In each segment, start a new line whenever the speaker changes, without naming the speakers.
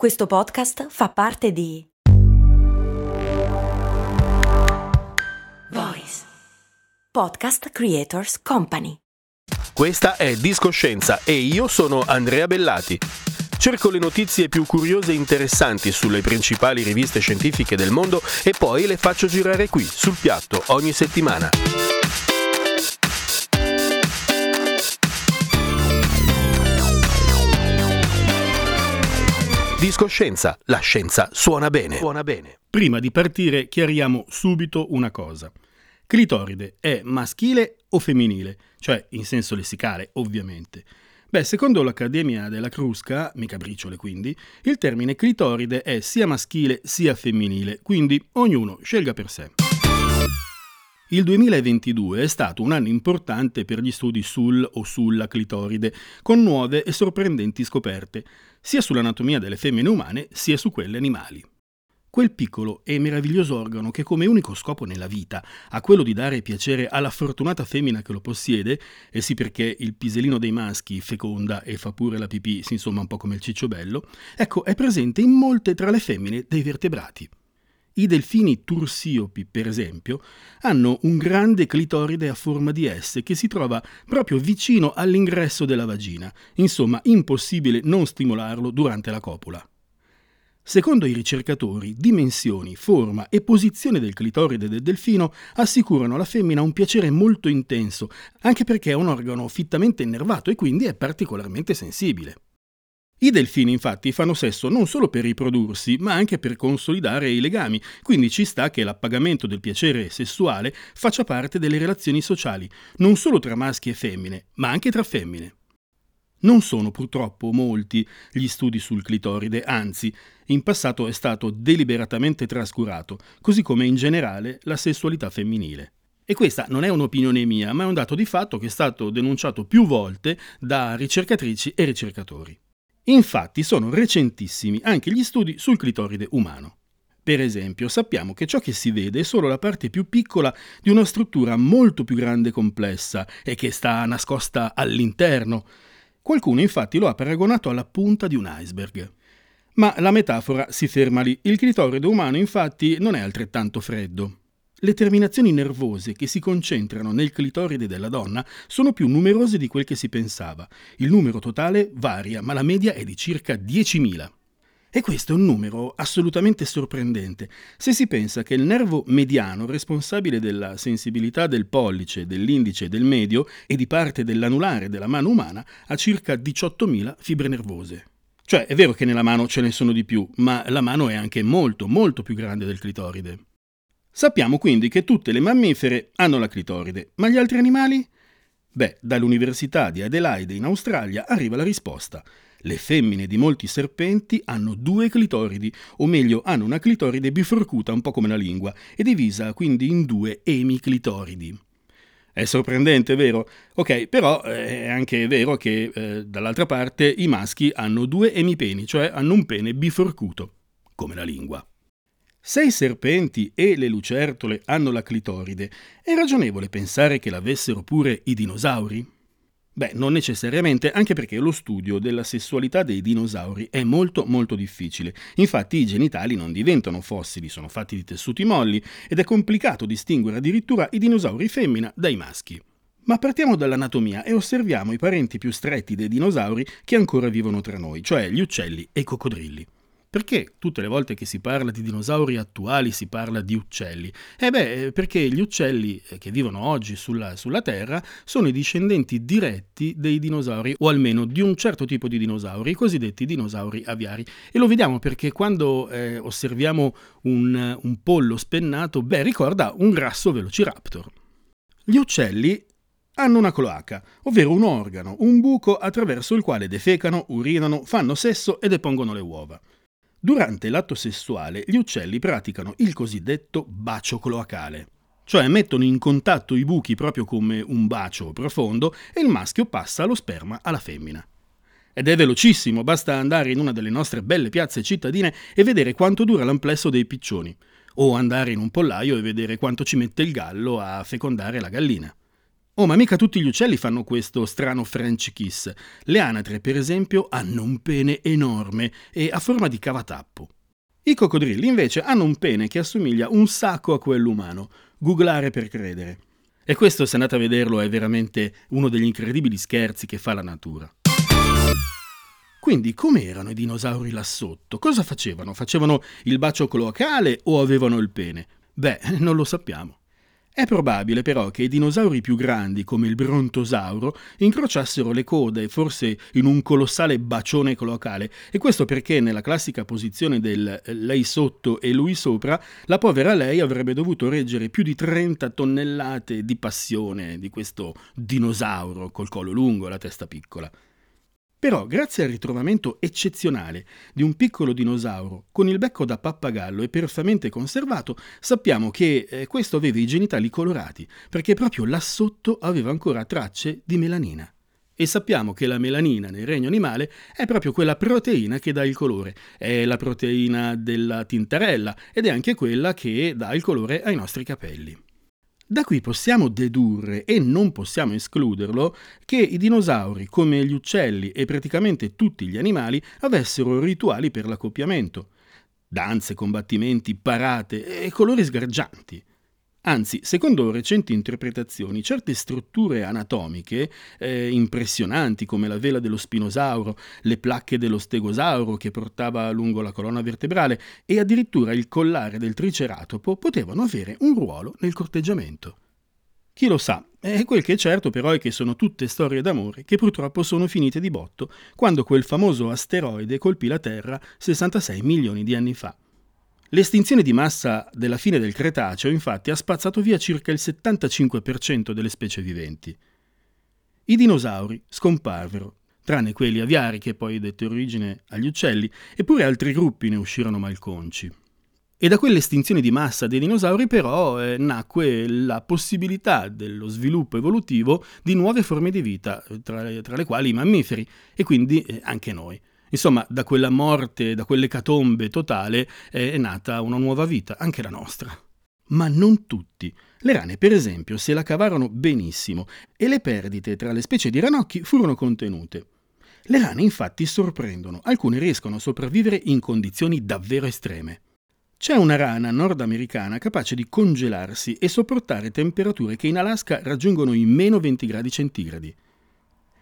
Questo podcast fa parte di Voice Podcast Creators Company.
Questa è Discoscienza e io sono Andrea Bellati. Cerco le notizie più curiose e interessanti sulle principali riviste scientifiche del mondo e poi le faccio girare qui, sul piatto, ogni settimana. Discoscienza, la scienza suona bene. Suona bene.
Prima di partire chiariamo subito una cosa. Clitoride è maschile o femminile? Cioè in senso lessicale, ovviamente. Beh, secondo l'Accademia della Crusca, mica briciole quindi, il termine clitoride è sia maschile sia femminile, quindi ognuno scelga per sé. Il 2022 è stato un anno importante per gli studi sul o sulla clitoride, con nuove e sorprendenti scoperte, sia sull'anatomia delle femmine umane sia su quelle animali. Quel piccolo e meraviglioso organo che come unico scopo nella vita ha quello di dare piacere alla fortunata femmina che lo possiede, e sì perché il piselino dei maschi feconda e fa pure la pipì, insomma un po' come il cicciobello, ecco è presente in molte tra le femmine dei vertebrati. I delfini tursiopi, per esempio, hanno un grande clitoride a forma di S che si trova proprio vicino all'ingresso della vagina. Insomma, impossibile non stimolarlo durante la copula. Secondo i ricercatori, dimensioni, forma e posizione del clitoride del delfino assicurano alla femmina un piacere molto intenso, anche perché è un organo fittamente innervato e quindi è particolarmente sensibile. I delfini infatti fanno sesso non solo per riprodursi, ma anche per consolidare i legami, quindi ci sta che l'appagamento del piacere sessuale faccia parte delle relazioni sociali, non solo tra maschi e femmine, ma anche tra femmine. Non sono purtroppo molti gli studi sul clitoride, anzi, in passato è stato deliberatamente trascurato, così come in generale la sessualità femminile. E questa non è un'opinione mia, ma è un dato di fatto che è stato denunciato più volte da ricercatrici e ricercatori. Infatti sono recentissimi anche gli studi sul clitoride umano. Per esempio, sappiamo che ciò che si vede è solo la parte più piccola di una struttura molto più grande e complessa e che sta nascosta all'interno. Qualcuno infatti lo ha paragonato alla punta di un iceberg. Ma la metafora si ferma lì. Il clitoride umano infatti non è altrettanto freddo. Le terminazioni nervose che si concentrano nel clitoride della donna sono più numerose di quel che si pensava. Il numero totale varia, ma la media è di circa 10.000. E questo è un numero assolutamente sorprendente se si pensa che il nervo mediano responsabile della sensibilità del pollice, dell'indice e del medio e di parte dell'anulare della mano umana ha circa 18.000 fibre nervose. Cioè è vero che nella mano ce ne sono di più, ma la mano è anche molto, molto più grande del clitoride. Sappiamo quindi che tutte le mammifere hanno la clitoride, ma gli altri animali? Beh, dall'Università di Adelaide in Australia arriva la risposta. Le femmine di molti serpenti hanno due clitoridi, o meglio hanno una clitoride biforcuta un po' come la lingua, e divisa quindi in due emiclitoridi. È sorprendente, vero? Ok, però eh, è anche vero che eh, dall'altra parte i maschi hanno due emipeni, cioè hanno un pene biforcuto, come la lingua. Se i serpenti e le lucertole hanno la clitoride, è ragionevole pensare che l'avessero pure i dinosauri? Beh, non necessariamente, anche perché lo studio della sessualità dei dinosauri è molto molto difficile. Infatti i genitali non diventano fossili, sono fatti di tessuti molli ed è complicato distinguere addirittura i dinosauri femmina dai maschi. Ma partiamo dall'anatomia e osserviamo i parenti più stretti dei dinosauri che ancora vivono tra noi, cioè gli uccelli e i coccodrilli. Perché tutte le volte che si parla di dinosauri attuali si parla di uccelli? Eh beh, perché gli uccelli eh, che vivono oggi sulla, sulla, Terra sono i discendenti diretti dei dinosauri, o almeno di un certo tipo di dinosauri, i cosiddetti dinosauri aviari. E lo vediamo perché quando eh, osserviamo un, un pollo spennato, beh, ricorda un grasso velociraptor. Gli uccelli hanno una cloaca, ovvero un organo, un buco attraverso il quale defecano, urinano, fanno sesso e depongono le uova. Durante l'atto sessuale gli uccelli praticano il cosiddetto bacio cloacale, cioè mettono in contatto i buchi proprio come un bacio profondo e il maschio passa lo sperma alla femmina. Ed è velocissimo, basta andare in una delle nostre belle piazze cittadine e vedere quanto dura l'amplesso dei piccioni, o andare in un pollaio e vedere quanto ci mette il gallo a fecondare la gallina. Oh, ma mica tutti gli uccelli fanno questo strano French kiss. Le anatre, per esempio, hanno un pene enorme e a forma di cavatappo. I coccodrilli, invece, hanno un pene che assomiglia un sacco a quello umano. Googlare per credere. E questo, se andate a vederlo, è veramente uno degli incredibili scherzi che fa la natura. Quindi, com'erano i dinosauri là sotto? Cosa facevano? Facevano il bacio cloacale o avevano il pene? Beh, non lo sappiamo. È probabile però che i dinosauri più grandi, come il brontosauro, incrociassero le code, forse in un colossale bacione cloacale, e questo perché nella classica posizione del lei sotto e lui sopra, la povera lei avrebbe dovuto reggere più di 30 tonnellate di passione di questo dinosauro col collo lungo e la testa piccola. Però, grazie al ritrovamento eccezionale di un piccolo dinosauro con il becco da pappagallo e perfettamente conservato, sappiamo che eh, questo aveva i genitali colorati, perché proprio là sotto aveva ancora tracce di melanina. E sappiamo che la melanina nel regno animale è proprio quella proteina che dà il colore, è la proteina della tintarella ed è anche quella che dà il colore ai nostri capelli. Da qui possiamo dedurre, e non possiamo escluderlo, che i dinosauri, come gli uccelli e praticamente tutti gli animali, avessero rituali per l'accoppiamento. Danze, combattimenti, parate e colori sgargianti. Anzi, secondo recenti interpretazioni, certe strutture anatomiche eh, impressionanti come la vela dello spinosauro, le placche dello stegosauro che portava lungo la colonna vertebrale e addirittura il collare del triceratopo potevano avere un ruolo nel corteggiamento. Chi lo sa, e quel che è certo però è che sono tutte storie d'amore che purtroppo sono finite di botto quando quel famoso asteroide colpì la Terra 66 milioni di anni fa. L'estinzione di massa della fine del Cretaceo infatti ha spazzato via circa il 75% delle specie viventi. I dinosauri scomparvero, tranne quelli aviari che poi dettero origine agli uccelli, eppure altri gruppi ne uscirono malconci. E da quell'estinzione di massa dei dinosauri però eh, nacque la possibilità dello sviluppo evolutivo di nuove forme di vita, tra, tra le quali i mammiferi e quindi eh, anche noi. Insomma, da quella morte, da quell'ecatombe totale è nata una nuova vita, anche la nostra. Ma non tutti. Le rane, per esempio, se la cavarono benissimo e le perdite tra le specie di ranocchi furono contenute. Le rane infatti sorprendono, alcune riescono a sopravvivere in condizioni davvero estreme. C'è una rana nordamericana capace di congelarsi e sopportare temperature che in Alaska raggiungono i meno 20 gradi centigradi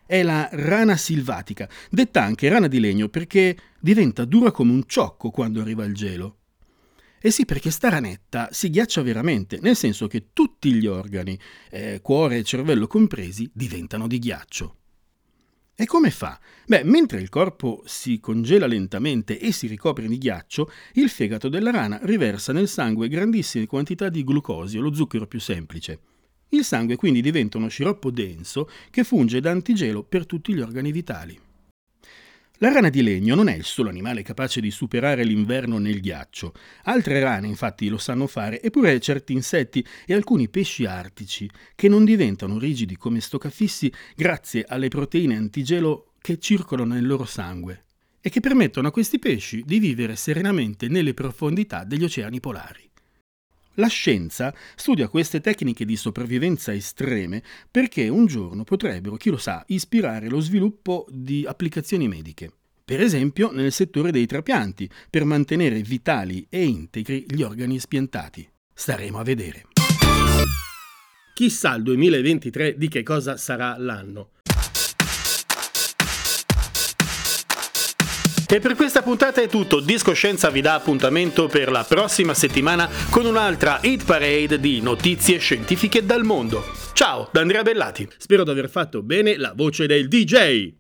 è la rana silvatica, detta anche rana di legno perché diventa dura come un ciocco quando arriva il gelo. E sì, perché sta ranetta si ghiaccia veramente, nel senso che tutti gli organi, eh, cuore e cervello compresi, diventano di ghiaccio. E come fa? Beh, mentre il corpo si congela lentamente e si ricopre di ghiaccio, il fegato della rana riversa nel sangue grandissime quantità di glucosio, lo zucchero più semplice. Il sangue quindi diventa uno sciroppo denso che funge da antigelo per tutti gli organi vitali. La rana di legno non è il solo animale capace di superare l'inverno nel ghiaccio. Altre rane infatti lo sanno fare, eppure certi insetti e alcuni pesci artici, che non diventano rigidi come stoccafissi grazie alle proteine antigelo che circolano nel loro sangue e che permettono a questi pesci di vivere serenamente nelle profondità degli oceani polari. La scienza studia queste tecniche di sopravvivenza estreme perché un giorno potrebbero, chi lo sa, ispirare lo sviluppo di applicazioni mediche. Per esempio nel settore dei trapianti, per mantenere vitali e integri gli organi spiantati. Staremo a vedere. Chissà il 2023 di che cosa sarà l'anno. E per questa puntata è tutto, Discoscienza vi dà appuntamento per la prossima settimana con un'altra hit parade di notizie scientifiche dal mondo. Ciao da Andrea Bellati. Spero di aver fatto bene la voce del DJ.